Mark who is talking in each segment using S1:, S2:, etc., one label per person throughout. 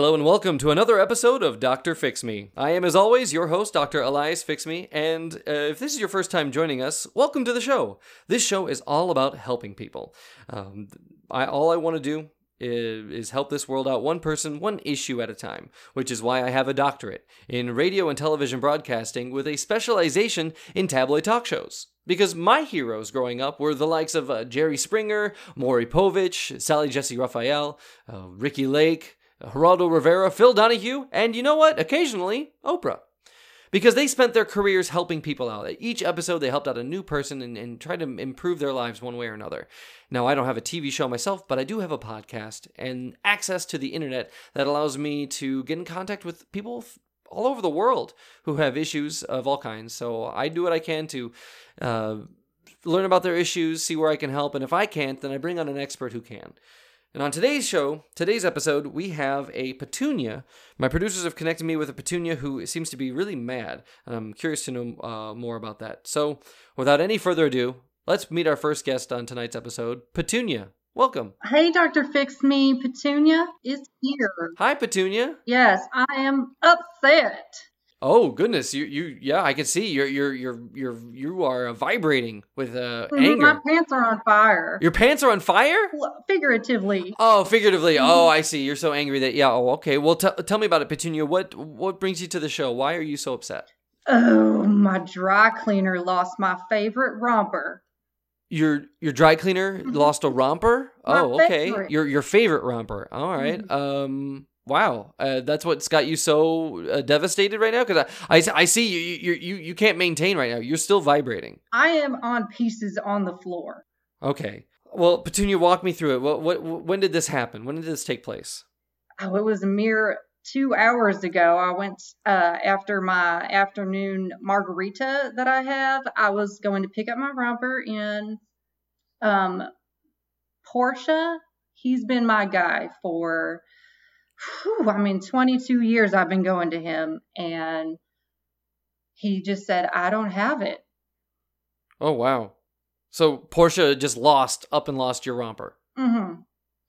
S1: Hello and welcome to another episode of Dr. Fix Me. I am, as always, your host, Dr. Elias Fix Me, and uh, if this is your first time joining us, welcome to the show. This show is all about helping people. Um, I, all I want to do is, is help this world out one person, one issue at a time, which is why I have a doctorate in radio and television broadcasting with a specialization in tabloid talk shows. Because my heroes growing up were the likes of uh, Jerry Springer, Maury Povich, Sally Jessy Raphael, uh, Ricki Lake, Geraldo Rivera, Phil Donahue, and you know what? Occasionally, Oprah. Because they spent their careers helping people out. Each episode, they helped out a new person and, and tried to improve their lives one way or another. Now, I don't have a TV show myself, but I do have a podcast and access to the internet that allows me to get in contact with people all over the world who have issues of all kinds. So I do what I can to uh, learn about their issues, see where I can help, and if I can't, then I bring on an expert who can. And on today's show, today's episode, we have a petunia. My producers have connected me with a petunia who seems to be really mad. And I'm curious to know uh, more about that. So, without any further ado, let's meet our first guest on tonight's episode, Petunia. Welcome.
S2: Hey, Dr. Fix Me. Petunia is here.
S1: Hi, Petunia.
S2: Yes, I am upset.
S1: Oh goodness, you you yeah, I can see you're you're you're you're you are uh, vibrating with uh,
S2: Mhm,
S1: anger.
S2: My pants are on fire.
S1: Your pants are on fire?
S2: Well, figuratively.
S1: Oh, figuratively.
S2: Mm-hmm.
S1: Oh, I see. You're so angry that yeah. Oh, okay. Well, t- tell me about it, Petunia. What what brings you to the show? Why are you so upset?
S2: Oh, my dry cleaner lost my favorite romper.
S1: Your your dry cleaner
S2: Mhm.
S1: lost a romper.
S2: My
S1: oh, okay.
S2: favorite.
S1: Your your favorite romper. All right.
S2: Mhm.
S1: Um. Wow. Uh, that's what's got you so uh, devastated right now. Because I, I I see you you you you can't maintain right now. You're still vibrating.
S2: I am on pieces on the floor.
S1: Okay. Well, Petunia, walk me through it. What what when did this happen? When did this take place?
S2: Oh, it was a mere two hours ago. I went uh, after my afternoon margarita that I have. I was going to pick up my romper in um, Portia. He's been my guy for, whew, I mean, 22 years. I've been going to him, and he just said, "I don't have it."
S1: Oh wow. So Portia just lost up and lost your romper.
S2: hmm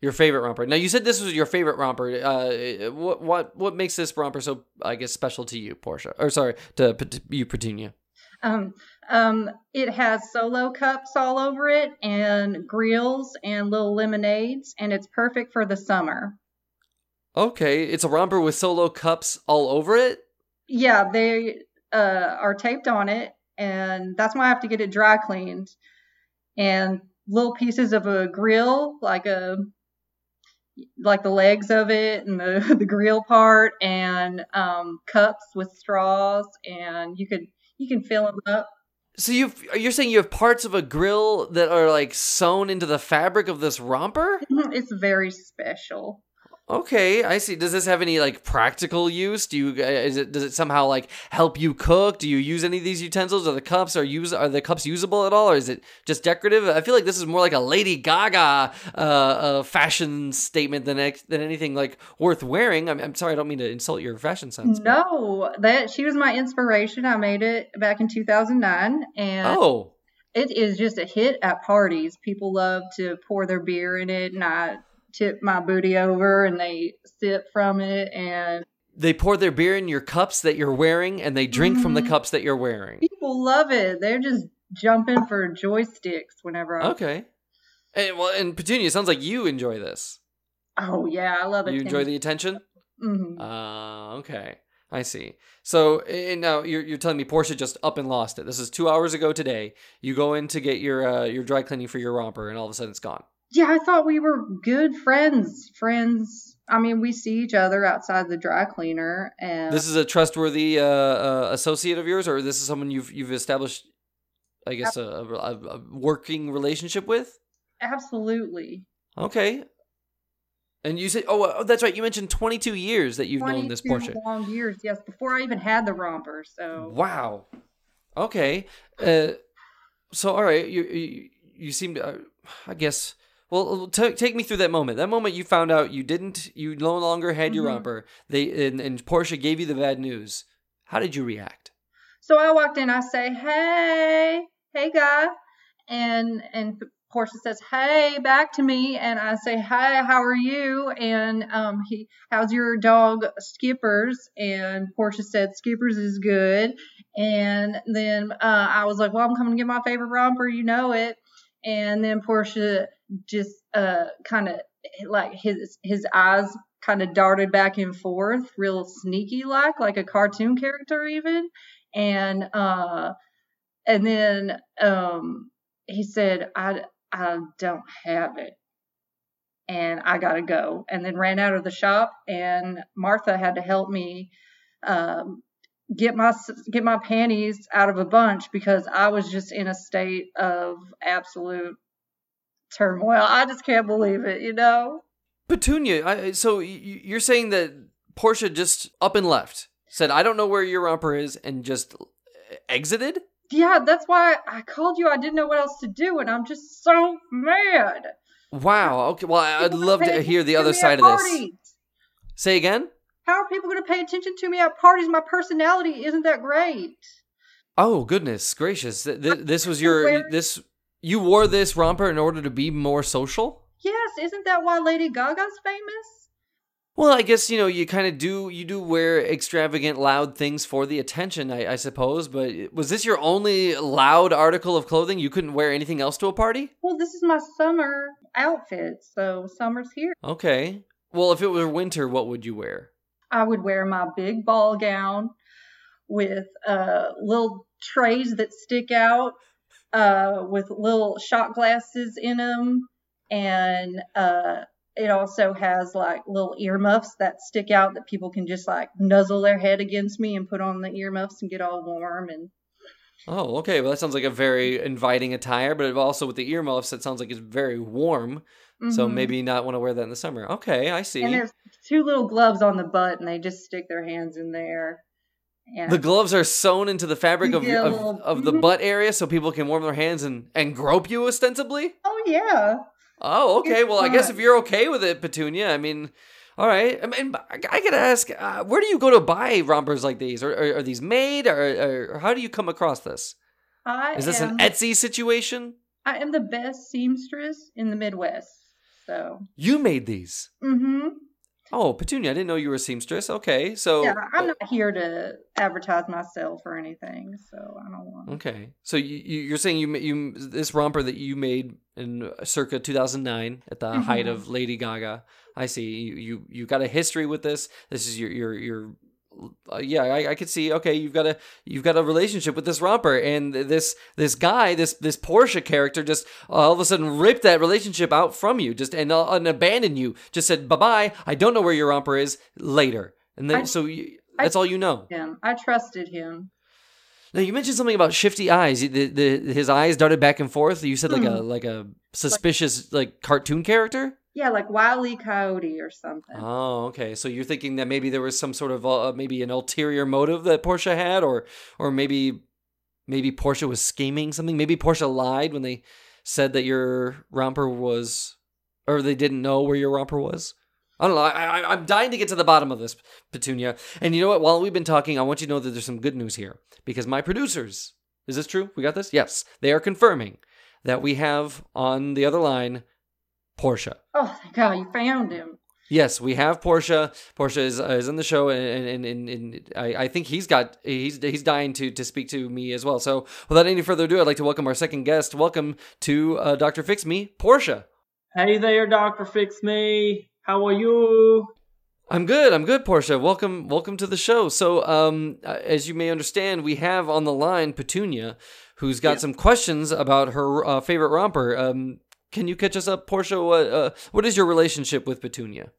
S1: Your favorite romper. Now you said this was your favorite romper. Uh, what what what makes this romper so I guess special to you, Portia? Or sorry, to, to you, Petunia.
S2: Um, um, it has solo cups all over it and grills and little lemonades, and it's perfect for the summer.
S1: Okay, it's a romper with solo cups all over it.
S2: Yeah, they uh, are taped on it, and that's why I have to get it dry cleaned. And little pieces of a grill, like a like the legs of it and the the grill part, and um, cups with straws, and you could you can fill them up.
S1: So you you're saying you have parts of a grill that are like sewn into the fabric of this romper?
S2: It's very special.
S1: Okay, I see. Does this have any like practical use? Do you uh, is it does it somehow like help you cook? Do you use any of these utensils? Are the cups are use are the cups usable at all, or is it just decorative? I feel like this is more like a Lady Gaga uh, uh fashion statement than than anything like worth wearing. I'm, I'm sorry, I don't mean to insult your fashion sense. but-
S2: No, that she was my inspiration. I made it back in 2009, and
S1: Oh,
S2: it is just a hit at parties. People love to pour their beer in it, and I tip my booty over, and they sip from it, and
S1: they pour their beer in your cups that you're wearing, and they drink from the
S2: Mhm.
S1: cups that you're wearing.
S2: people love it. They're just jumping for joysticks whenever I.
S1: Okay. And, well, and Petunia, it sounds like you enjoy this.
S2: Oh yeah, I love it.
S1: You enjoy the attention.
S2: hmm
S1: Uh, okay. I see. So now you're, you're telling me Portia just up and lost it. This is two hours ago today. You go in to get your uh, your dry cleaning for your romper, and all of a sudden it's gone.
S2: Yeah, I thought we were good friends. Friends. I mean, we see each other outside the dry cleaner, and
S1: This is a trustworthy uh, uh, associate of yours, or this is someone you've you've established, I guess, a, a, a working relationship with.
S2: absolutely.
S1: Okay. And you said, oh, uh, that's right. You mentioned 22 years that you've known this
S2: 22 long years, yes, before I even had the romper. So
S1: Wow. Okay. Uh, so all right, you you, you seem to, uh, I guess. Well, t- take me through that moment. That moment you found out you didn't, you no longer had your
S2: Mhm.
S1: romper. They and, and Portia gave you the bad news. How did you react?
S2: So I walked in. I say, "Hey, hey, guy," and and Portia says, "Hey, back to me," and I say, "Hi, how are you?" And um, he, "How's your dog Skippers?" And Portia said, "Skippers is good." And then uh, I was like, "Well, I'm coming to get my favorite romper, you know it." And then Portia just uh, kind of like his his eyes kind of darted back and forth, real sneaky like, like a cartoon character even. And uh, and then um, he said, "I I don't have it." And I gotta go, and then ran out of the shop. And Martha had to help me um, get my get my panties out of a bunch because I was just in a state of absolute turmoil. I just can't believe it, you know.
S1: Petunia, I, so you're saying that Portia just up and left, said, "I don't know where your romper is," and just exited.
S2: Yeah, that's why I called you. I didn't know what else to do, and I'm just so mad.
S1: Wow. Okay. Well, I'd love to hear the other side of this. Say again.
S2: How are people going to pay attention to me at parties? My personality isn't that great.
S1: Oh goodness gracious! This was your this you wore this romper in order to be more social.
S2: Yes, isn't that why Lady Gaga's famous?
S1: Well, I guess you know you kind of do you do wear extravagant, loud things for the attention, I, I, suppose. But was this your only loud article of clothing? You couldn't wear anything else to a party?
S2: Well, this is my summer outfit, so summer's here.
S1: Okay. Well, if it were winter, what would you wear?
S2: I would wear my big ball gown with uh, little trays that stick out, uh, with little shot glasses in them, and uh, it also has like little earmuffs that stick out that people can just like nuzzle their head against me and put on the earmuffs and get all warm and
S1: Oh, okay. Well, that sounds like a very inviting attire, but also with the earmuffs, it sounds like it's very warm. Mm-hmm. So maybe not want to wear that in the summer. Okay, I see.
S2: And there's two little gloves on the butt, and they just stick their hands in there.
S1: The gloves are sewn into the fabric of, of, of the mm-hmm. butt area so people can warm their hands and, and grope you ostensibly?
S2: Oh, yeah.
S1: Oh, okay. Well, I guess if you're okay with it, Petunia, I mean, all right. I mean, I gotta ask, uh, where do you go to buy rompers like these? Or are, are these made, or, or, how do you come across this?
S2: I
S1: Is this
S2: am,
S1: an Etsy situation?
S2: I am the best seamstress in the Midwest. So
S1: you made these.
S2: Mm-hmm.
S1: Oh, Petunia, I didn't know you were a seamstress. Okay, so
S2: yeah, I'm not here to advertise myself or anything, so I don't want.
S1: Okay, so you you're saying you you this romper that you made in circa 2009 at the mm-hmm. height of Lady Gaga. I see you you you got a history with this. This is your your your uh, yeah, I, I could see. Okay, you've got a you've got a relationship with this romper, and this this guy, this this Portia character, just all of a sudden ripped that relationship out from you, just and, uh, and abandoned you. Just said bye bye. I don't know where your romper is later, and then I, so you, that's I, all you know.
S2: Him, I trusted him.
S1: Now you mentioned something about shifty eyes. The, the his eyes darted back and forth. You said like mm. a like a suspicious like, like cartoon character.
S2: Yeah, like Wile Coyote or something.
S1: Oh, okay. So you're thinking that maybe there was some sort of uh, maybe an ulterior motive that Portia had, or or maybe maybe Portia was scheming something. Maybe Portia lied when they said that your romper was, or they didn't know where your romper was. I don't know. I, I, I'm dying to get to the bottom of this, Petunia. And you know what? While we've been talking, I want you to know that there's some good news here because my producers. Is this true? We got this? Yes. They are confirming that we have on the other line Portia.
S2: Oh, thank God, you found him.
S1: Yes, we have Portia. Portia is, uh, is in the show, and and, and, and I, I think he's got he's he's dying to to speak to me as well. So without any further ado, I'd like to welcome our second guest. Welcome to uh, Doctor Fix Me, Portia.
S3: Hey there, Doctor Fix Me. How are you?
S1: I'm good. I'm good, Portia. Welcome, welcome to the show. So, um, uh, as you may understand, we have on the line Petunia, who's got yeah. some questions about her uh, favorite romper. Um, can you catch us up, Portia? What uh, what is your relationship with Petunia?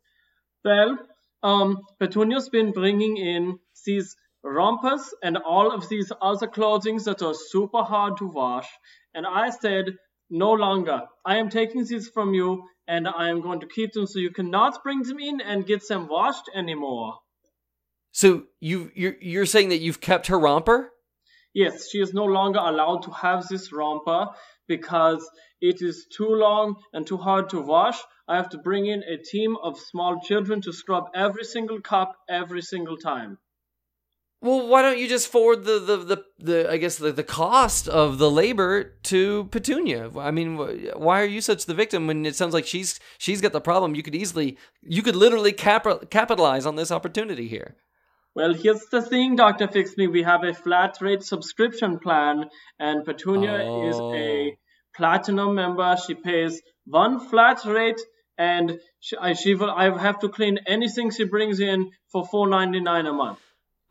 S3: Well, um, Petunia's been bringing in these rompers and all of these other clothing that are super hard to wash, and I said no longer. I am taking these from you, and I am going to keep them so you cannot bring them in and get them washed anymore.
S1: So you you're you're saying that you've kept her romper?
S3: Yes, she is no longer allowed to have this romper because it is too long and too hard to wash. I have to bring in a team of small children to scrub every single cup every single time.
S1: Well, why don't you just forward the the the, the I guess the, the cost of the labor to Petunia? I mean, why are you such the victim when it sounds like she's she's got the problem? You could easily, you could literally cap- capitalize on this opportunity here.
S3: Well, here's the thing, Dr. Fix Me. We have a flat rate subscription plan, and Petunia is a
S1: Oh.
S3: platinum member. She pays one flat rate, and she, I, she will, I have to clean anything she brings in for four ninety nine a month.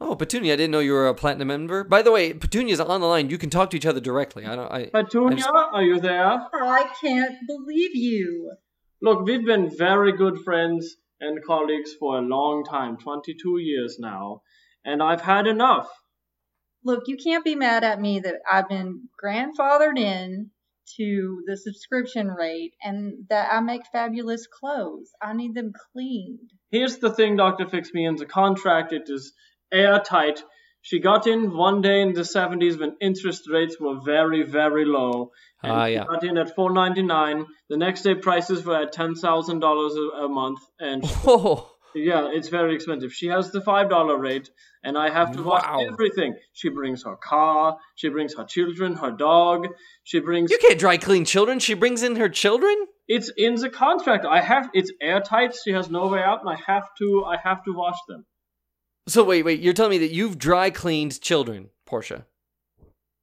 S1: Oh, Petunia, I didn't know you were a platinum member. By the way, Petunia's on the line. You can talk to each other directly. I don't. I,
S3: Petunia,
S1: just-
S3: are you there?
S2: I can't believe you.
S3: Look, we've been very good friends and colleagues for a long time 22 years now, and I've had enough.
S2: Look, you can't be mad at me that I've been grandfathered in to the subscription rate and that I make fabulous clothes. I need them cleaned.
S3: Here's the thing, Dr. Fix Me, in the contract, it is airtight. She got in one day in the 70s when interest rates were very, very low. And
S1: Ah,
S3: she got in at 4.99. The next day prices were at $10,000 a a month, and
S1: oh,
S3: yeah, it's very expensive. She has the five dollar rate, and I have to wash
S1: Wow.
S3: everything. She brings her car, she brings her children, her dog. She brings.
S1: you can't dry clean children. She brings in her children.
S3: It's in the contract. I have. It's airtight. She has no way out, and I have to. I have to wash them.
S1: So wait, wait. You're telling me that you've dry cleaned children, Portia?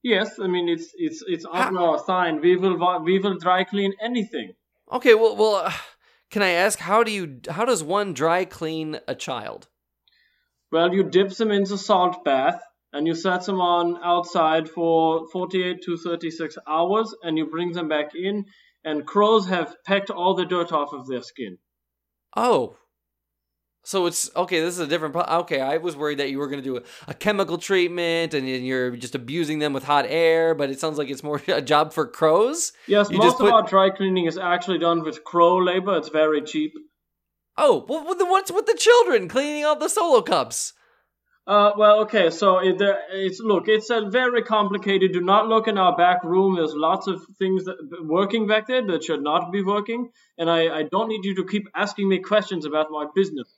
S3: Yes, I mean it's it's it's on our sign. We will we will dry clean anything.
S1: Okay. Well, well. Uh, can I ask how do you how does one dry clean a child?
S3: Well, you dip them in the salt bath, and you set them on outside for 48 to 36 hours, and you bring them back in. And crows have pecked all the dirt off of their skin.
S1: Oh. So it's okay. This is a different. Okay, I was worried that you were going to do a, a chemical treatment and then you're just abusing them with hot air, but it sounds like it's more a job for crows.
S3: Yes,
S1: You
S3: most
S1: just
S3: of our dry cleaning is actually done with crow labor. It's very cheap.
S1: Oh, well, well, what's with the children cleaning out the solo cups?
S3: Uh, well, okay, so it, there, it's look, it's a very complicated. Do not look in our back room. There's lots of things that, working back there that should not be working, and I, I don't need you to keep asking me questions about my business.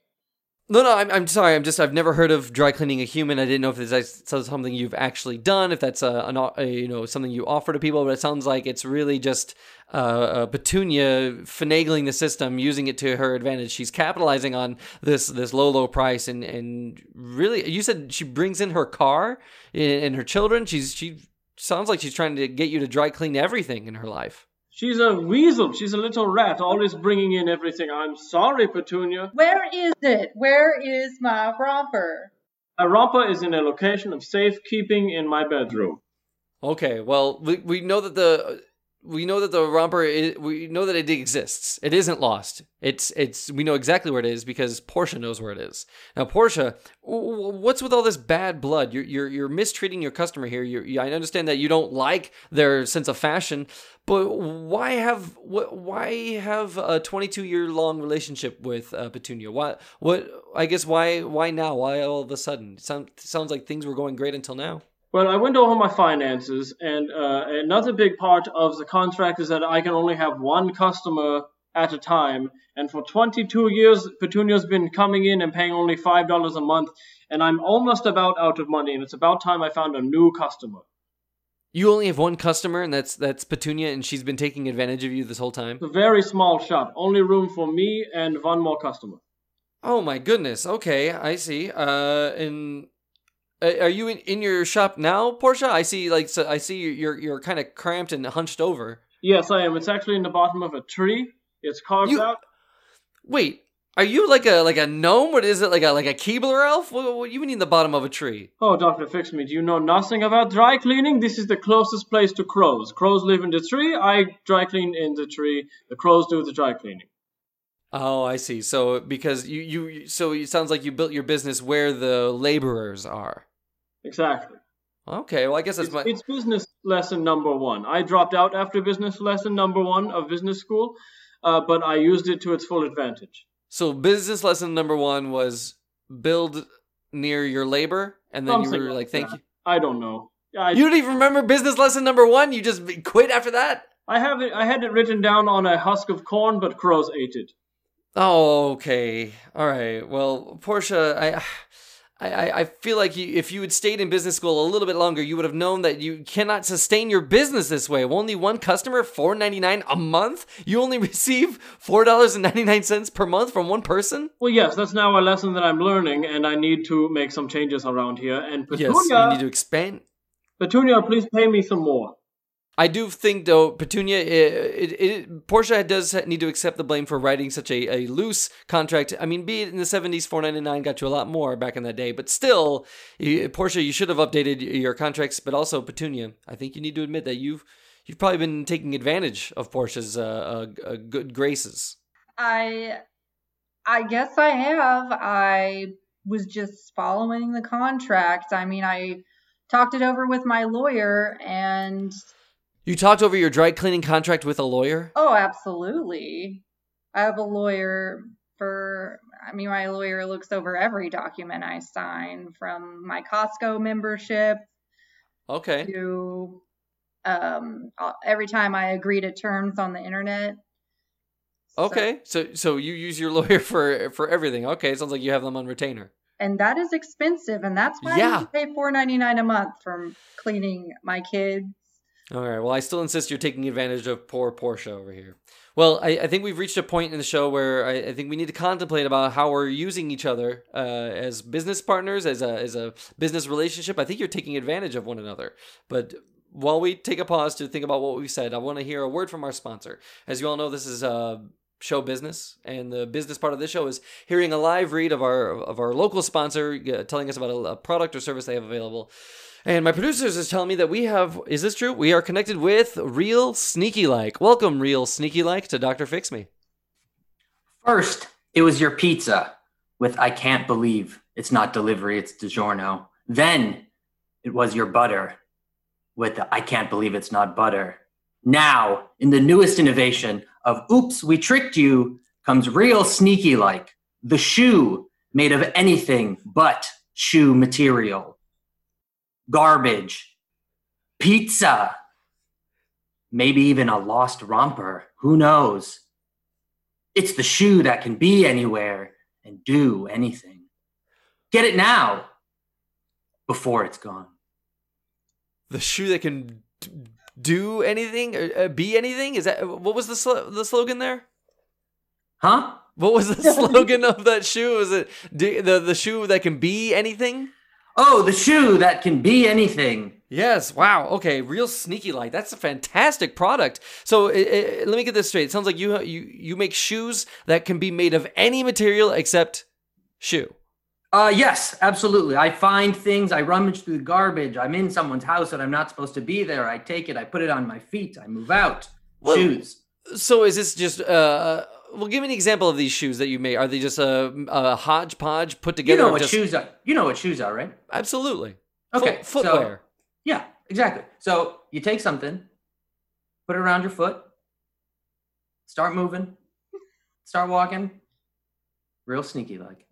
S1: No, no, I'm, I'm sorry. I'm just I've never heard of dry cleaning a human. I didn't know if that's something you've actually done, if that's a, a you know something you offer to people. But it sounds like it's really just uh, uh, Petunia finagling the system, using it to her advantage. She's capitalizing on this this low low price, and and really, you said she brings in her car and her children. She's she sounds like she's trying to get you to dry clean everything in her life.
S3: She's a weasel. She's a little rat, always bringing in everything. I'm sorry, Petunia.
S2: Where is it? Where is my romper?
S3: A romper is in a location of safekeeping in my bedroom.
S1: Okay, well, we, we know that the we know that the romper is, we know that it exists. It isn't lost. It's it's we know exactly where it is because Portia knows where it is. Now, Portia, what's with all this bad blood? You're you're, you're mistreating your customer here. You're, I understand that you don't like their sense of fashion, but why have wh- why have a 22 year long relationship with uh, Petunia? Why what? I guess why why now? Why all of a sudden? Sound, sounds like things were going great until now.
S3: Well, I went over my finances, and uh, another big part of the contract is that I can only have one customer at a time. And for 22 years, Petunia's been coming in and paying only $5 a month, and I'm almost about out of money, and it's about time I found a new customer.
S1: You only have one customer, and that's that's Petunia, and she's been taking advantage of you this whole time.
S3: It's a very small shop, only room for me and one more customer.
S1: Oh my goodness. Okay, I see. Uh, and Uh, are you in, in your shop now, Portia? I see. Like, so I see you're you're, you're kind of cramped and hunched over.
S3: Yes, I am. It's actually in the bottom of a tree. It's carved
S1: You-
S3: out.
S1: Wait, are you like a like a gnome? What is it? Like a like a Keebler elf? What, what you mean in the bottom of a tree?
S3: Oh, Doctor Fix Me, do you know nothing about dry cleaning? This is the closest place to crows. Crows live in the tree. I dry clean in the tree. The crows do the dry cleaning.
S1: Oh, I see. So because you you so it sounds like you built your business where the laborers are.
S3: Exactly.
S1: Okay, well I guess that's
S3: It's,
S1: my
S3: it's business lesson number one. I dropped out after business lesson number one of business school, uh, but I used it to its full advantage.
S1: so business lesson number one was build near your labor, and then
S3: Something
S1: you were
S3: like
S1: like, thank
S3: that.
S1: you.
S3: I don't know. I,
S1: You don't even remember business lesson number one? You just quit after that?
S3: I have it. I had it written down on a husk of corn, but crows ate it.
S1: Oh, okay. All right. Well, Portia, I I, I feel like you, if you had stayed in business school a little bit longer, you would have known that you cannot sustain your business this way. Only one customer, four ninety nine a month. You only receive four dollars and ninety nine cents per month from one person.
S3: Well, yes, that's now a lesson that I'm learning, and I need to make some changes around here. And Petunia,
S1: Yes, you need to expand.
S3: Petunia, please pay me some more.
S1: I do think though, Petunia, it, it, it, Portia does need to accept the blame for writing such a, a loose contract. I mean, be it in the seventies, four ninety nine got you a lot more back in that day, but still, Portia, you should have updated your contracts. But also, Petunia, I think you need to admit that you've you've probably been taking advantage of Portia's uh, uh, uh, good graces.
S2: I I guess I have. I was just following the contract. I mean, I talked it over with my lawyer and
S1: You talked over your dry cleaning contract with a lawyer.
S2: oh, absolutely. I have a lawyer for I mean, my lawyer looks over every document I sign from my Costco membership
S1: Okay.
S2: to um every time I agree to terms on the internet.
S1: Okay. So so you use your lawyer for for everything. Okay. it Sounds like you have them on retainer.
S2: and that is expensive and that's why I
S1: Yeah.
S2: to pay four ninety nine a month from cleaning my kids.
S1: All right. Well, I still insist you're taking advantage of poor Portia over here. Well, I, I think we've reached a point in the show where I, I think we need to contemplate about how we're using each other uh, as business partners, as a as a business relationship. I think you're taking advantage of one another. But while we take a pause to think about what we've said, I want to hear a word from our sponsor. As you all know, this is uh, show business, and the business part of this show is hearing a live read of our of our local sponsor uh, telling us about a, a product or service they have available. And my producers is telling me that we have is this true? We are connected with Real Sneaky Like. Welcome, Real Sneaky Like, to Doctor Fix Me.
S4: First, it was your pizza with I can't believe it's not delivery, it's DiGiorno. Then it was your butter with the, I can't believe it's not butter. Now, in the newest innovation of oops, we tricked you, comes real sneaky like the shoe made of anything but shoe material. Garbage, pizza, maybe even a lost romper. Who knows? It's the shoe that can be anywhere and do anything. Get it now before it's gone.
S1: The shoe that can do anything, uh, be anything. Is that what was the sl- the slogan there?
S4: Huh?
S1: What was the slogan of that shoe? Was it d- the the shoe that can be anything?
S4: Oh, the shoe that can be anything.
S1: Yes. Wow. Okay. Real sneaky like that's a fantastic product. So uh, uh, let me get this straight. It sounds like you you you make shoes that can be made of any material except shoe.
S4: Uh, yes, absolutely. I find things, I rummage through the garbage. I'm in someone's house and I'm not supposed to be there. I take it, I put it on my feet, I move out.
S1: Well,
S4: Shoes.
S1: So is this just uh? Well, give me an example of these shoes that you made. Are they just a, a hodgepodge put together?
S4: You
S1: know
S4: what
S1: just-
S4: shoes are. You know what shoes are, right?
S1: Absolutely.
S4: Okay.
S1: Foot-
S4: so-
S1: footwear.
S4: yeah, exactly. So you take something, put it around your foot, start moving, start walking. Real sneaky like.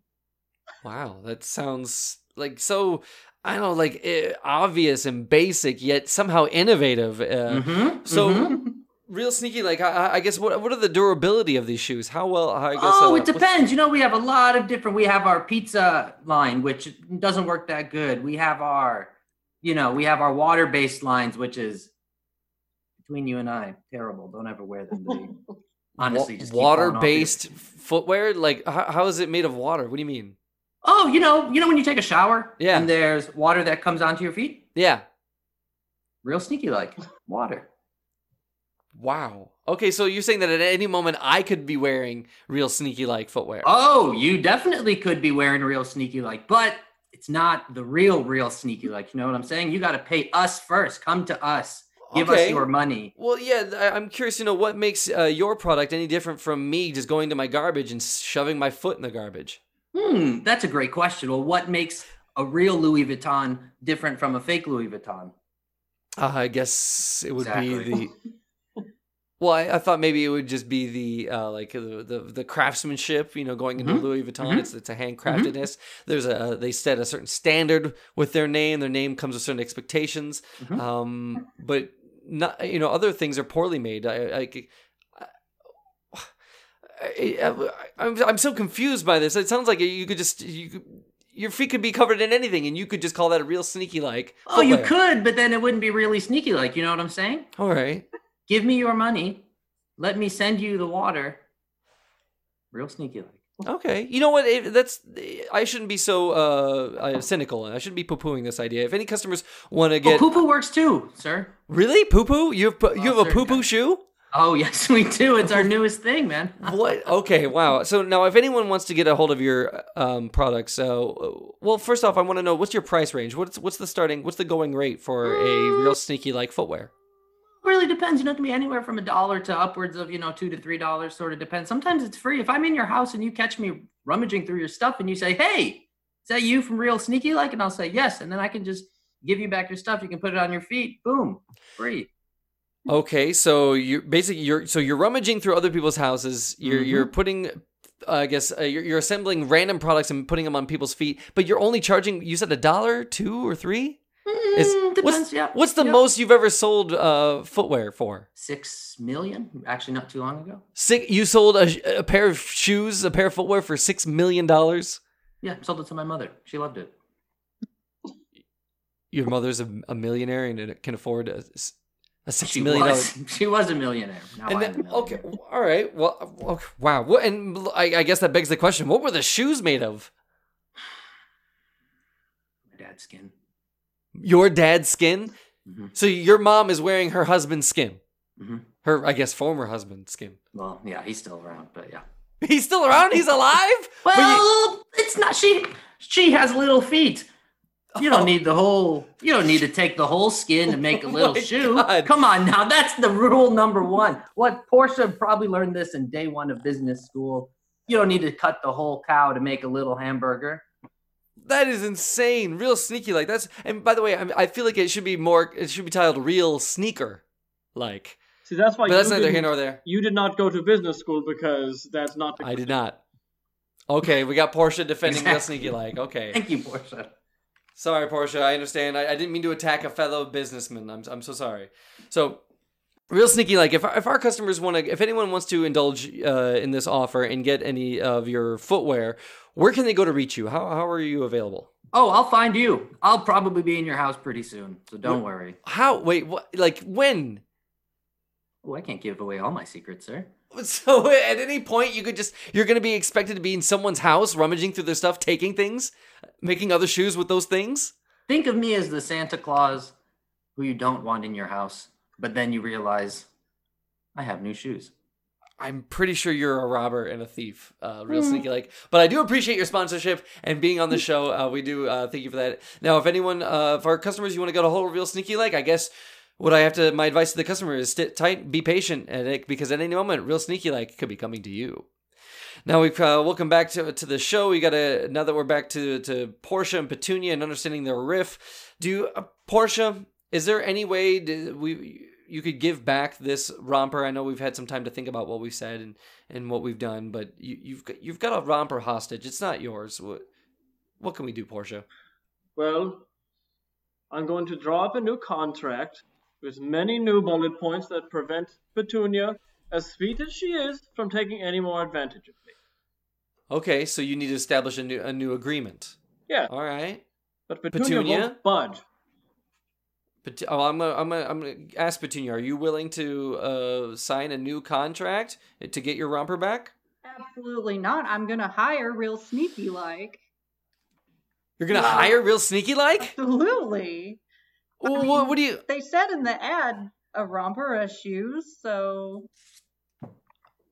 S1: Wow, that sounds like so. I don't know, like eh, obvious and basic, yet somehow innovative. Uh,
S4: Mhm,
S1: so
S4: mhm.
S1: Real sneaky. Like I, I guess what what are the durability of these shoes? How well? I guess.
S4: oh,
S1: uh,
S4: it depends. You know, we have a lot of different. We have our pizza line, which doesn't work that good. We have our, you know, we have our water-based lines, which is between you and I, terrible. Don't ever wear them. They honestly just keep falling off you.
S1: water-based footwear. Like how, how is it made of water? What do you mean?
S4: Oh, you know, you know when you take a shower,
S1: Yeah.
S4: and there's water that comes onto your feet.
S1: Yeah.
S4: Real sneaky, like water.
S1: Wow. Okay, so you're saying that at any moment I could be wearing real sneaky like footwear.
S4: Oh, you definitely could be wearing real sneaky like, but it's not the real, real sneaky like. You know what I'm saying? You got to pay us first. Come to us. Give
S1: Okay.
S4: us your money.
S1: Well, yeah, I'm curious to know what makes uh, your product any different from me just going to my garbage and shoving my foot in the garbage.
S4: Hmm, that's a great question. Well, what makes a real Louis Vuitton different from a fake Louis Vuitton?
S1: Uh, I guess it would
S4: Exactly.
S1: be the. Well, I, I thought maybe it would just be the uh, like the, the the craftsmanship, you know, going into
S4: Mhm.
S1: Louis Vuitton.
S4: Mhm.
S1: It's it's a handcraftedness. There's a they set a certain standard with their name. Their name comes with certain expectations.
S4: Mhm.
S1: Um, but not you know other things are poorly made. I, I, I, I I'm I'm so confused by this. It sounds like you could just you could your feet could be covered in anything, and you could just call that a real sneaky like.
S4: Oh, you could, but then it wouldn't be really sneaky like, you know what I'm saying?
S1: All right.
S4: Give me your money. Let me send you the water. Real sneaky like.
S1: Okay. You know what? If that's I shouldn't be so uh, uh cynical, and I shouldn't be poo pooing this idea. If any customers want to
S4: Oh,
S1: get
S4: poo poo works too, sir.
S1: really poo poo, you have pu- you
S4: Oh,
S1: have a
S4: sir,
S1: poo poo
S4: yeah.
S1: shoe.
S4: Oh, yes, we do. It's our newest thing, man.
S1: What? Okay, wow. So now, if anyone wants to get a hold of your um, products, so well, first off, I want to know what's your price range. What's what's the starting? What's the going rate for a real sneaky like footwear?
S4: Really depends. You know, it can be anywhere from a dollar to upwards of, you know, two to three dollars, sort of depends. Sometimes it's free. If I'm in your house and you catch me rummaging through your stuff and you say, Hey, is that you from Real Sneaky Like? And I'll say, Yes. And then I can just give you back your stuff. You can put it on your feet. Boom. Free.
S1: Okay, so you're basically you're so you're rummaging through other people's houses. You're you're putting. Uh, I guess uh, you're, you're assembling random products and putting them on people's feet, but you're only charging. You said a dollar, two or three. Is-
S4: Mm, depends.
S1: what's,
S4: yeah.
S1: what's the
S4: yeah.
S1: most you've ever sold uh, footwear for?
S4: Six million? Actually, not too long ago.
S1: Six, you sold a, a pair of shoes, a pair of footwear for six million dollars.
S4: Yeah, sold it to my mother. She loved it.
S1: Your mother's a, a millionaire and can afford a, a six
S4: She
S1: million dollar.
S4: was. She was a millionaire. Now
S1: And then,
S4: millionaire.
S1: okay, all right. Well, okay, wow. What? And I, I guess that begs the question: What were the shoes made of?
S4: My dad's skin.
S1: Your dad's skin.
S4: Mhm.
S1: So your mom is wearing her husband's skin.
S4: Mhm.
S1: Her, I guess, former husband's skin.
S4: Well, yeah, he's still around, but yeah.
S1: He's still around. He's alive. But you-
S4: Well, it's not. She she has little feet. You don't
S1: Oh.
S4: need the whole. You don't need to take the whole skin to make a
S1: Oh
S4: little
S1: my
S4: shoe.
S1: God.
S4: Come on now, that's the rule number one. What Portia probably learned this in day one of business school. You don't need to cut the whole cow to make a little hamburger.
S1: That is insane. Real sneaky like that's. And by the way, I, I feel like it should be more. It should be titled "Real Sneaker," like.
S3: See, that's why
S1: But that's neither here nor there.
S3: you did not go to business school because that's not the
S1: I did not. Okay, we got Portia defending real
S4: Exactly.
S1: sneaky like. Okay,
S4: Thank you, Portia.
S1: sorry, Portia. I understand. I, I didn't mean to attack a fellow businessman. I'm I'm so sorry. So. Real sneaky, like if if our customers want to, if anyone wants to indulge uh, in this offer and get any of your footwear, where can they go to reach you? How how are you available?
S4: Oh, I'll find you. I'll probably be in your house pretty soon, so don't worry.
S1: How? Wait, what? Like when?
S4: Oh, I can't give away all my secrets, sir.
S1: So at any point you could just you're going to be expected to be in someone's house rummaging through their stuff, taking things, making other shoes with those things.
S4: Think of me as the Santa Claus who you don't want in your house, but then you realize I have new shoes.
S1: I'm pretty sure you're a robber and a thief, uh, real sneaky like. But I do appreciate your sponsorship and being on the show. Uh, we do uh, thank you for that. Now, if anyone, uh, if our customers, you want to get a hold of real sneaky like, I guess what I have to, my advice to the customer is sit tight, be patient, and it, because at any moment, real sneaky like could be coming to you. Now we've uh, welcome back to to the show. We got to now that we're back to to Portia and Petunia and understanding their riff. Do you, uh, Portia? Is there any way to, we you could give back this romper? I know we've had some time to think about what we've said and, and what we've done, but you, you've got, you've got a romper hostage. It's not yours. What what can we do, Portia?
S3: Well, I'm going to draw up a new contract with many new bullet points that prevent Petunia, as sweet as she is, from taking any more advantage of me.
S1: Okay, so you need to establish a new a new agreement.
S3: Yeah,
S1: All right.
S3: but Petunia,
S1: Petunia?
S3: won't budge.
S1: Pet- oh, I'm gonna, I'm gonna, I'm gonna ask Petunia. Are you willing to uh, sign a new contract to get your romper back?
S2: Absolutely not. I'm gonna hire real sneaky like.
S1: You're gonna
S2: Yeah.
S1: hire real sneaky like?
S2: Absolutely.
S1: Well, what, what do you?
S2: They said in the ad a romper, a shoes, so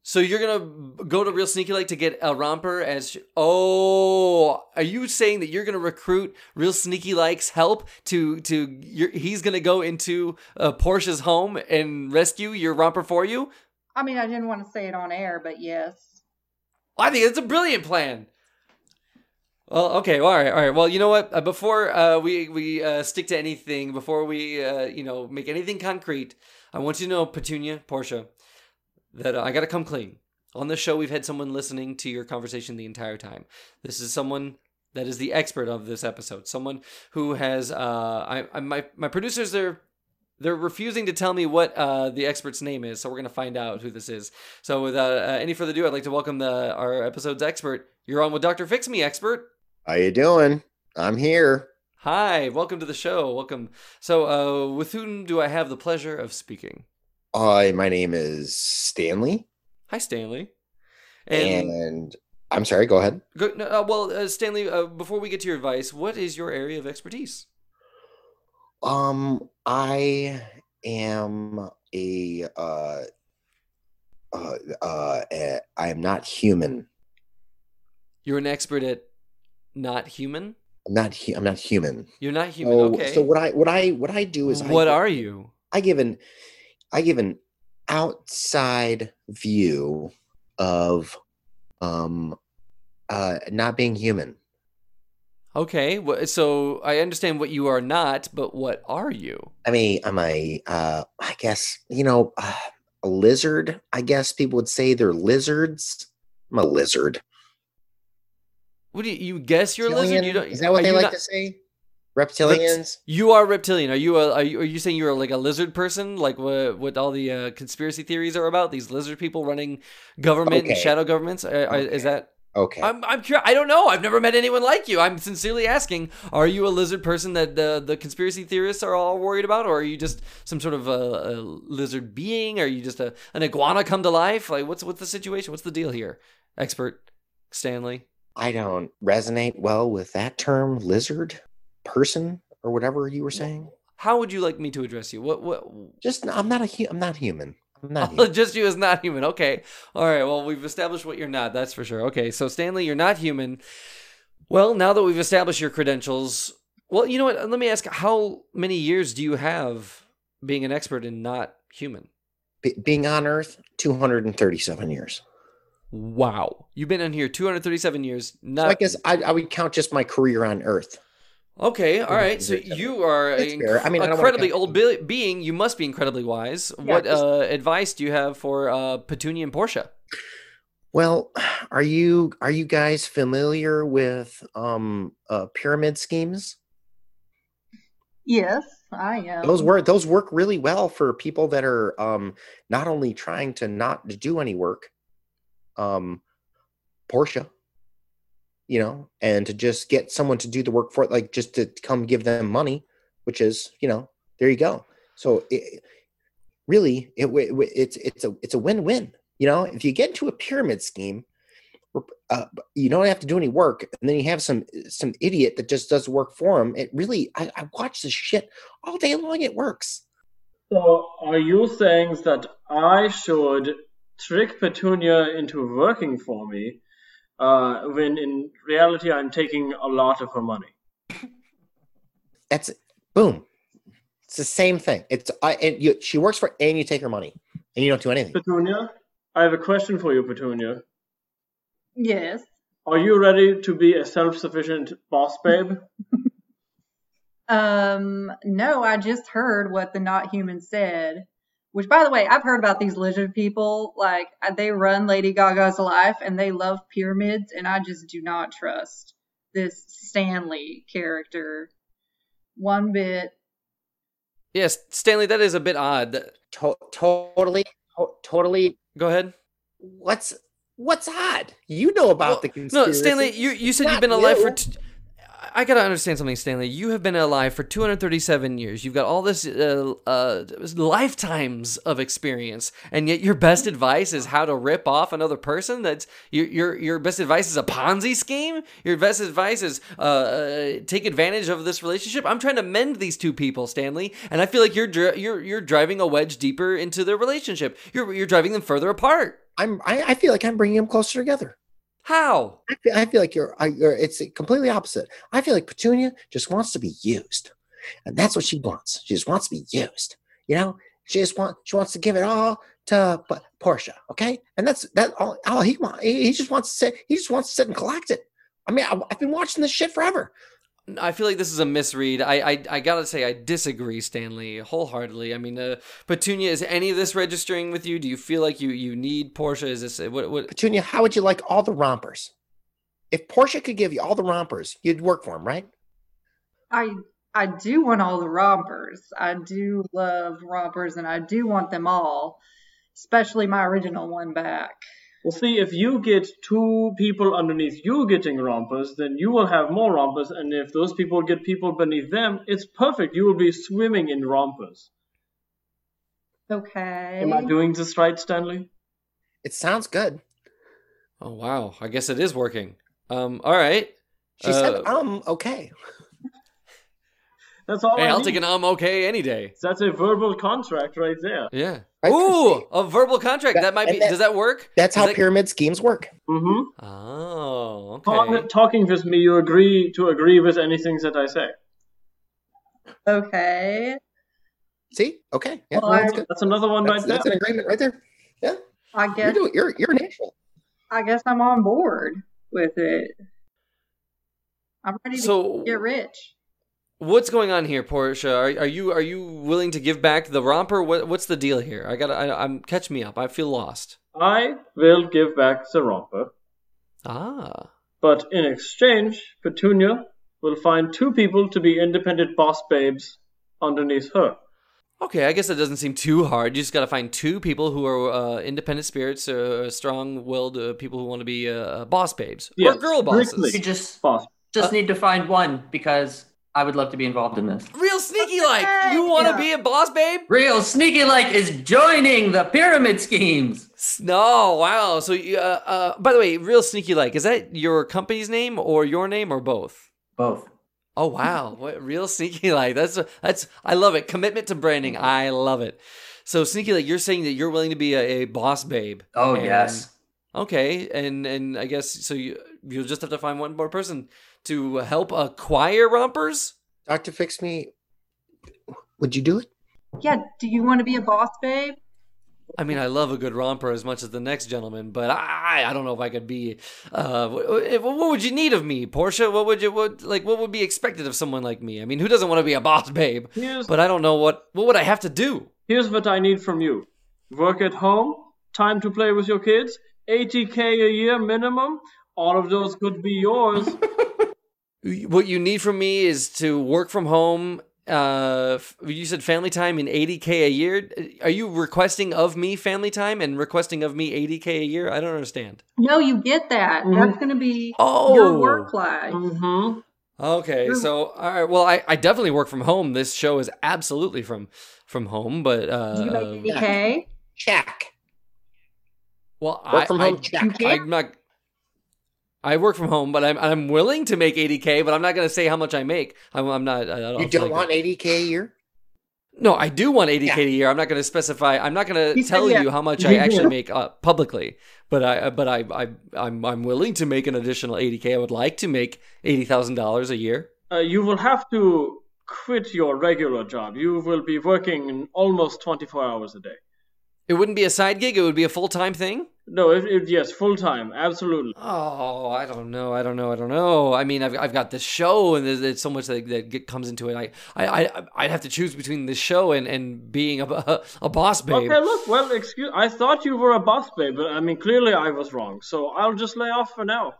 S1: So you're gonna go to real sneaky like to get a romper as? sh- Oh, are you saying that you're gonna recruit real sneaky like's help to to? You're, he's gonna go into uh, Portia's home and rescue your romper for you?
S2: I mean I didn't want to say it on air, but yes.
S1: I think it's a brilliant plan. Well, okay, all right, all right. Well, you know what? Uh, before uh, we we uh, stick to anything, before we uh, you know make anything concrete, I want you to know, Petunia, Portia, that uh, I got to come clean. On this show, we've had someone listening to your conversation the entire time. This is someone that is the expert of this episode. Someone who has uh, I, I my my producers are they're refusing to tell me what uh, the expert's name is, so we're gonna find out who this is. So without uh, any further ado, I'd like to welcome the our episode's expert. You're on with Doctor Fix Me, expert.
S5: How you doing? I'm here.
S1: Hi, welcome to the show. Welcome. So, uh, with whom do I have the pleasure of speaking?
S5: Hi, my name is Stanley,
S1: Hi, Stanley.
S5: and,
S1: And,
S5: I'm sorry. Go ahead.
S1: go, no, uh, well, uh, Stanley, uh, before we get to your advice, what is your area of expertise?
S5: Um, I am a uh, uh, uh, eh, I am not human.
S1: You're an expert at not human.
S5: I'm not. Hu- I'm not human.
S1: You're not human.
S5: So,
S1: okay.
S5: so what I what I what I do is
S1: what
S5: gi-
S1: are you?
S5: I give an I give an outside view of um uh not being human.
S1: Okay. So I understand what you are not, but what are you?
S5: I mean, I'm a uh I guess you know uh, a lizard. I guess people would say they're lizards. I'm a lizard.
S1: What do you, you guess you're a lizard? You don't,
S5: Is that what they like
S1: not-
S5: to say? Reptilians.
S1: You are reptilian. Are you a? Are you, are you saying you're like a lizard person? Like what? What all the uh, conspiracy theories are about? These lizard people running government and shadow governments. Uh, uh, Is that?
S5: Okay.
S1: I'm. I'm curious. I don't know. I've never met anyone like you. I'm sincerely asking. Are you a lizard person that the the conspiracy theorists are all worried about, or are you just some sort of a, a lizard being? Are you just a an iguana come to life? Like what's what's the situation? What's the deal here? Expert Stanley.
S5: I don't resonate well with that term, lizard person or whatever you were saying.
S1: How would you like me to address you? What what?
S5: Just I'm not a hu- I'm not human. I'm not oh, human.
S1: just you is not human. Okay. All right. Well, we've established what you're not. That's for sure. Okay. So, Stanley, you're not human. Well, now that we've established your credentials, well, you know what? Let me ask how many years do you have being an expert in not human?
S5: Be- being on Earth, 237 years.
S1: Wow. You've been on here 237 years. Not.
S5: So I guess I, I would count just my career on Earth.
S1: Okay. All right. So, you are an
S5: fair. I mean, I
S1: incredibly old be- being. You must be incredibly wise. what
S5: just-
S1: uh, advice do you have for uh, Petunia and Portia?
S5: Well, are you are you guys familiar with um uh, pyramid schemes?
S2: Yes, I am.
S5: Those work those work really well for people that are um not only trying to not do any work, um Portia, you know, and to just get someone to do the work for it, like just to come give them money, which is, you know, there you go. So it, really, it, w- it's it's a it's a win-win. You know, if you get into a pyramid scheme, uh, you don't have to do any work, and then you have some some idiot that just does work for them. It really, I, I watch this shit all day long. It works.
S3: So, are you saying that I should trick Petunia into working for me uh, when in reality I'm taking a lot of her money?
S5: That's boom. It's the same thing. It's I and you. She works for, and you take her money, and you don't do anything.
S3: Petunia, I have a question for you, Petunia.
S2: Yes.
S3: Are you ready to be a self-sufficient boss babe?
S2: Um, no, I just heard what the not human said. Which, by the way, I've heard about these lizard people. Like, they run Lady Gaga's life and they love pyramids, and I just do not trust this Stanley character one bit.
S1: Yes, Stanley, that is a bit odd.
S5: To- totally, to- totally.
S1: Go ahead.
S5: What's what's odd? You know about
S1: Well,
S5: the
S1: No. Stanley, you you said
S5: Not
S1: you've been alive for. T- I gotta understand something, Stanley. You have been alive for 237 years. You've got all this uh, uh, lifetimes of experience, and yet your best advice is how to rip off another person. That's your your your best advice is a Ponzi scheme. Your best advice is uh, uh, take advantage of this relationship. I'm trying to mend these two people, Stanley, and I feel like you're you're you're driving a wedge deeper into their relationship. You're you're driving them further apart.
S5: I'm. I, I feel like I'm bringing them closer together.
S1: How?
S5: I feel, I feel like you're, you're. It's completely opposite. I feel like Petunia just wants to be used, and that's what she wants. She just wants to be used. You know, she just want. She wants to give it all to P- Portia. Okay, and that's that. All, all he want. He, he just wants to sit. He just wants to sit and collect it. I mean, I, I've been watching this shit forever.
S1: I feel like this is a misread. I, I I gotta say I disagree, Stanley, wholeheartedly. I mean, uh, Petunia, is any of this registering with you? Do you feel like you you need Portia? Is this what what?
S5: Petunia, how would you like all the rompers? If Portia could give you all the rompers, you'd work for him, right?
S2: I I do want all the rompers. I do love rompers, and I do want them all, especially my original one back.
S3: Well, see, if you get two people underneath you getting rompers, then you will have more rompers, and if those people get people beneath them, it's perfect. You will be swimming in rompers.
S2: Okay.
S3: Am I doing this right, Stanley?
S5: It sounds good.
S1: Oh wow, I guess it is working. Um, all right.
S5: She said,
S1: Uh,
S5: um, okay.
S3: That's all
S1: Hey,
S3: I
S1: I'll
S3: need.
S1: take an I'm okay any day.
S3: That's a verbal contract right there.
S1: Yeah.
S5: Right,
S1: Ooh, a verbal contract.
S5: That-
S1: That might be.
S5: that-
S1: does that work?
S5: That's
S1: Is
S5: how
S1: that-
S5: pyramid schemes work.
S3: Mm-hmm.
S1: Oh, okay.
S3: Talk, talking with me, you agree to agree with anything that I say.
S2: Okay.
S5: See? Okay. Yeah,
S2: Well,
S5: that's
S2: I-
S5: good.
S3: That's another one
S5: That's,
S3: right there.
S5: that's an agreement right there. Yeah.
S2: I
S5: You're
S2: guess
S5: doing. You're you're an angel.
S2: I guess I'm on board with it. I'm ready to
S1: So,
S2: get rich.
S1: What's going on here, Portia? Are, are you are you willing to give back the romper? What what's the deal here? I got. to I'm catch me up. I feel lost.
S3: I will give back the romper,
S1: Ah.
S3: but in exchange, Petunia will find two people to be independent boss babes underneath her.
S1: Okay, I guess that doesn't seem too hard. You just got to find two people who are uh, independent spirits, uh, strong-willed uh, people who want to be uh, boss babes
S3: Yes,
S1: or girl bosses.
S3: strictly.
S4: You just
S3: Boss.
S4: just
S1: Uh,
S4: need to find one because I would love to be involved in this.
S1: Real sneaky like. You want to
S2: Yeah.
S1: be a boss babe?
S4: Real sneaky like is joining the pyramid schemes.
S1: S- No, wow. So, uh, uh, by the way, real sneaky like is that your company's name or your name or both?
S4: Both.
S1: Oh wow, what real sneaky like? That's that's I love it. Commitment to branding, I love it. So sneaky like, you're saying that you're willing to be a, a boss babe.
S4: Oh
S1: And-
S4: yes.
S1: Okay, and and I guess so. You you'll just have to find one more person to help acquire rompers.
S5: Doctor, fix me. Would you do it?
S2: Yeah, do you want to be a boss babe?
S1: I mean, I love a good romper as much as the next gentleman, but I I don't know if I could be. Uh, what, what would you need of me, Portia? What would you what like? What would be expected of someone like me? I mean, who doesn't want to be a boss babe?
S3: Here's,
S1: But I don't know what what would I have to do.
S3: here's what I need from you work at home, time to play with your kids, 80k a year minimum. All of those could be yours.
S1: What you need from me is to work from home. Uh, you said family time in 80k a year. Are you requesting of me family time and requesting of me 80k a year? I don't understand.
S2: No, you get that.
S3: Mhm.
S2: That's going to be
S1: Oh,
S2: your work life.
S3: mm-hmm.
S1: Okay, so all right. Well, I, I definitely work from home. This show is absolutely from from home. But uh,
S2: you
S1: uh,
S2: make 80K?
S5: Check.
S1: well,
S5: Work
S1: I,
S5: from
S1: I,
S5: home. check.
S1: I'm not. I work from home, but I'm I'm willing to make 80k. But I'm not going to say how much I make. I'm, I'm not. I don't
S5: You don't
S1: like
S5: want 80k a year?
S1: No, I do want 80k
S5: Yeah.
S1: a year. I'm not going to specify. I'm not going to tell
S2: yeah.
S1: you how much I actually make uh, publicly. But I, but I, I, I'm, I'm willing to make an additional 80k. I would like to make eighty thousand dollars a year.
S3: Uh, you will have to quit your regular job. You will be working almost 24 hours a day.
S1: It wouldn't be a side gig. It would be a full time thing.
S3: No, it, it, yes, full time, absolutely.
S1: Oh, I don't know. I don't know. I don't know. I mean, I've, I've got this show, and there's, there's so much that, that get, comes into it. I, I, I, I'd have to choose between this show and, and being a, a, a boss babe.
S3: Okay, look, well, excuse. I thought you were a boss babe, but I mean, clearly I was wrong. So I'll just lay off for now.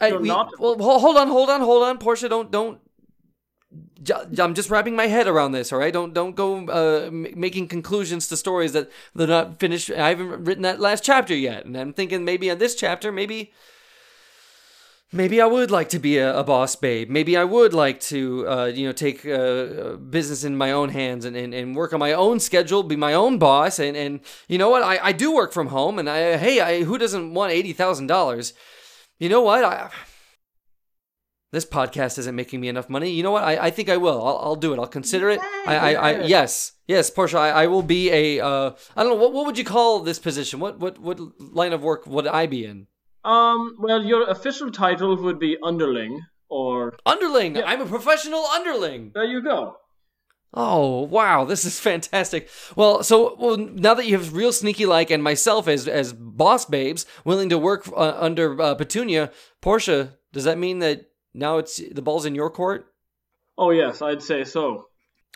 S1: I- we-
S3: not.
S1: well, hold on, hold on, hold on, Portia. Don't, don't. I'm just wrapping my head around this. All right, don't, don't go uh, making conclusions to stories that they're not finished. I haven't written that last chapter yet, and I'm thinking maybe on this chapter, maybe. Maybe I would like to be a, a boss babe. Maybe I would like to, uh, you know, take uh, business in my own hands and, and, and work on my own schedule, be my own boss. And, and you know what? I, I do work from home, and I hey, I, who doesn't want eighty thousand dollars? You know what? I, this podcast isn't making me enough money. You know what? I, I think I will. I'll, I'll do it. I'll consider it. I, I, I yes, yes, Portia. I, I will be a. Uh, I don't know what what would you call this position? What what what line of work would I be in?
S3: Um, well, your official title would be underling, or
S1: Underling.
S3: Yeah.
S1: I'm a professional underling.
S3: there you go.
S1: Oh wow, this is fantastic. Well, so well, now that you have real sneaky like and myself as as boss babes willing to work uh, under uh, Petunia, Portia, does that mean that now it's the ball's in your court?
S3: Oh yes, I'd say so.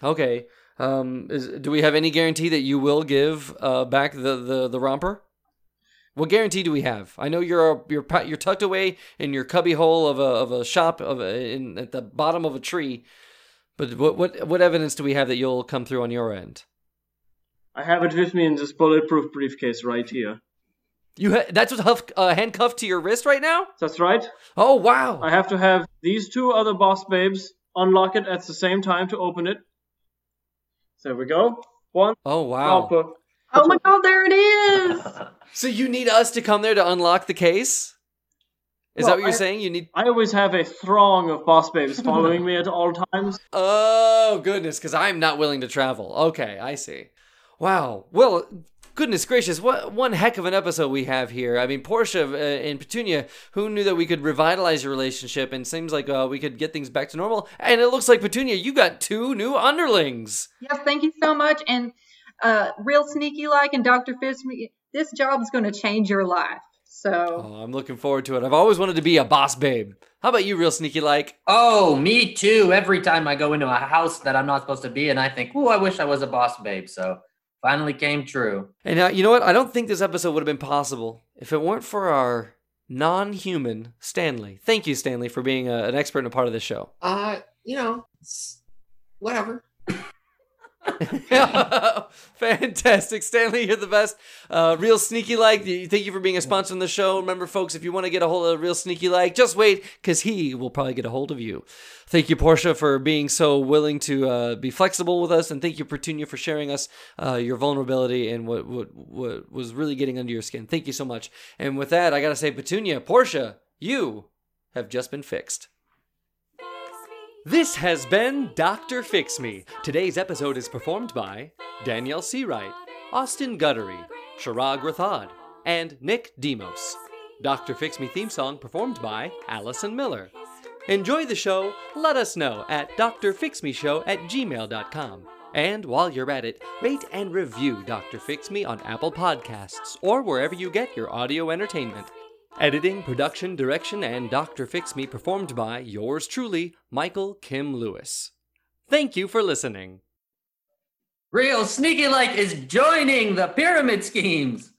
S1: Okay. Um, is, do we have any guarantee that you will give uh, back the, the, the romper? What guarantee do we have? I know you're you're you're tucked away in your cubby hole of a of a shop of a, in at the bottom of a tree, but what what what evidence do we have that you'll come through on your end?
S3: I have it with me in this bulletproof briefcase right here.
S1: You ha- that's what's huff- uh, handcuffed to your wrist right now?
S3: That's right.
S1: Oh wow.
S3: I have to have these two other boss babes unlock it at the same time to open it. There we go. One.
S1: oh wow.
S3: Harper.
S2: Oh my god, there it is.
S1: So you need us to come there to unlock the case? Is that what you're
S3: I-
S1: saying? You need
S3: I always have a throng of boss babes following me at all times.
S1: Oh, goodness, because I'm not willing to travel. Okay, I see. Wow. Well, goodness gracious, what one heck of an episode we have here. I mean, Portia uh, and Petunia, who knew that we could revitalize your relationship and seems like uh, we could get things back to normal. And it looks like, Petunia, you got two new underlings.
S2: yes, thank you so much. And uh, real sneaky like and Dr. Fix Me, this job is going to change your life. So
S1: Oh, I'm looking forward to it. I've always wanted to be a boss babe. How about you, real sneaky like?
S4: Oh, me too. Every time I go into a house that I'm not supposed to be in, I think, "Ooh, I wish I was a boss babe." So finally came true.
S1: And uh, you know what? I don't think this episode would have been possible if it weren't for our non human Stanley. Thank you, Stanley, for being a, an expert and a part of this show.
S5: Uh, you know, whatever.
S1: Fantastic, Stanley. You're the best. Uh, Real Sneaky Like, thank you for being a sponsor on the show. Remember, folks, if you want to get a hold of Real Sneaky Like, just wait because he will probably get a hold of you. Thank you, Portia, for being so willing to uh, be flexible with us, and thank you, Petunia, for sharing us uh, your vulnerability and what, what what was really getting under your skin. Thank you so much. And with that, I gotta say, Petunia, Portia, you have just been fixed. This has been Dr. Fix Me. Today's episode is performed by Danielle Seawright, Austin Guttery, Sharag Rathod, and Nick Demos. Dr. Fix Me theme song performed by Allison Miller. Enjoy the show? Let us know at drfixmeshow at gmail.com. And while you're at it, rate and review Dr. Fix Me on Apple Podcasts or wherever you get your audio entertainment. Editing, production, direction, and Dr. Fix Me performed by yours truly, Michael Kim Lewis. Thank you for listening.
S4: Real sneaky like is joining the pyramid schemes.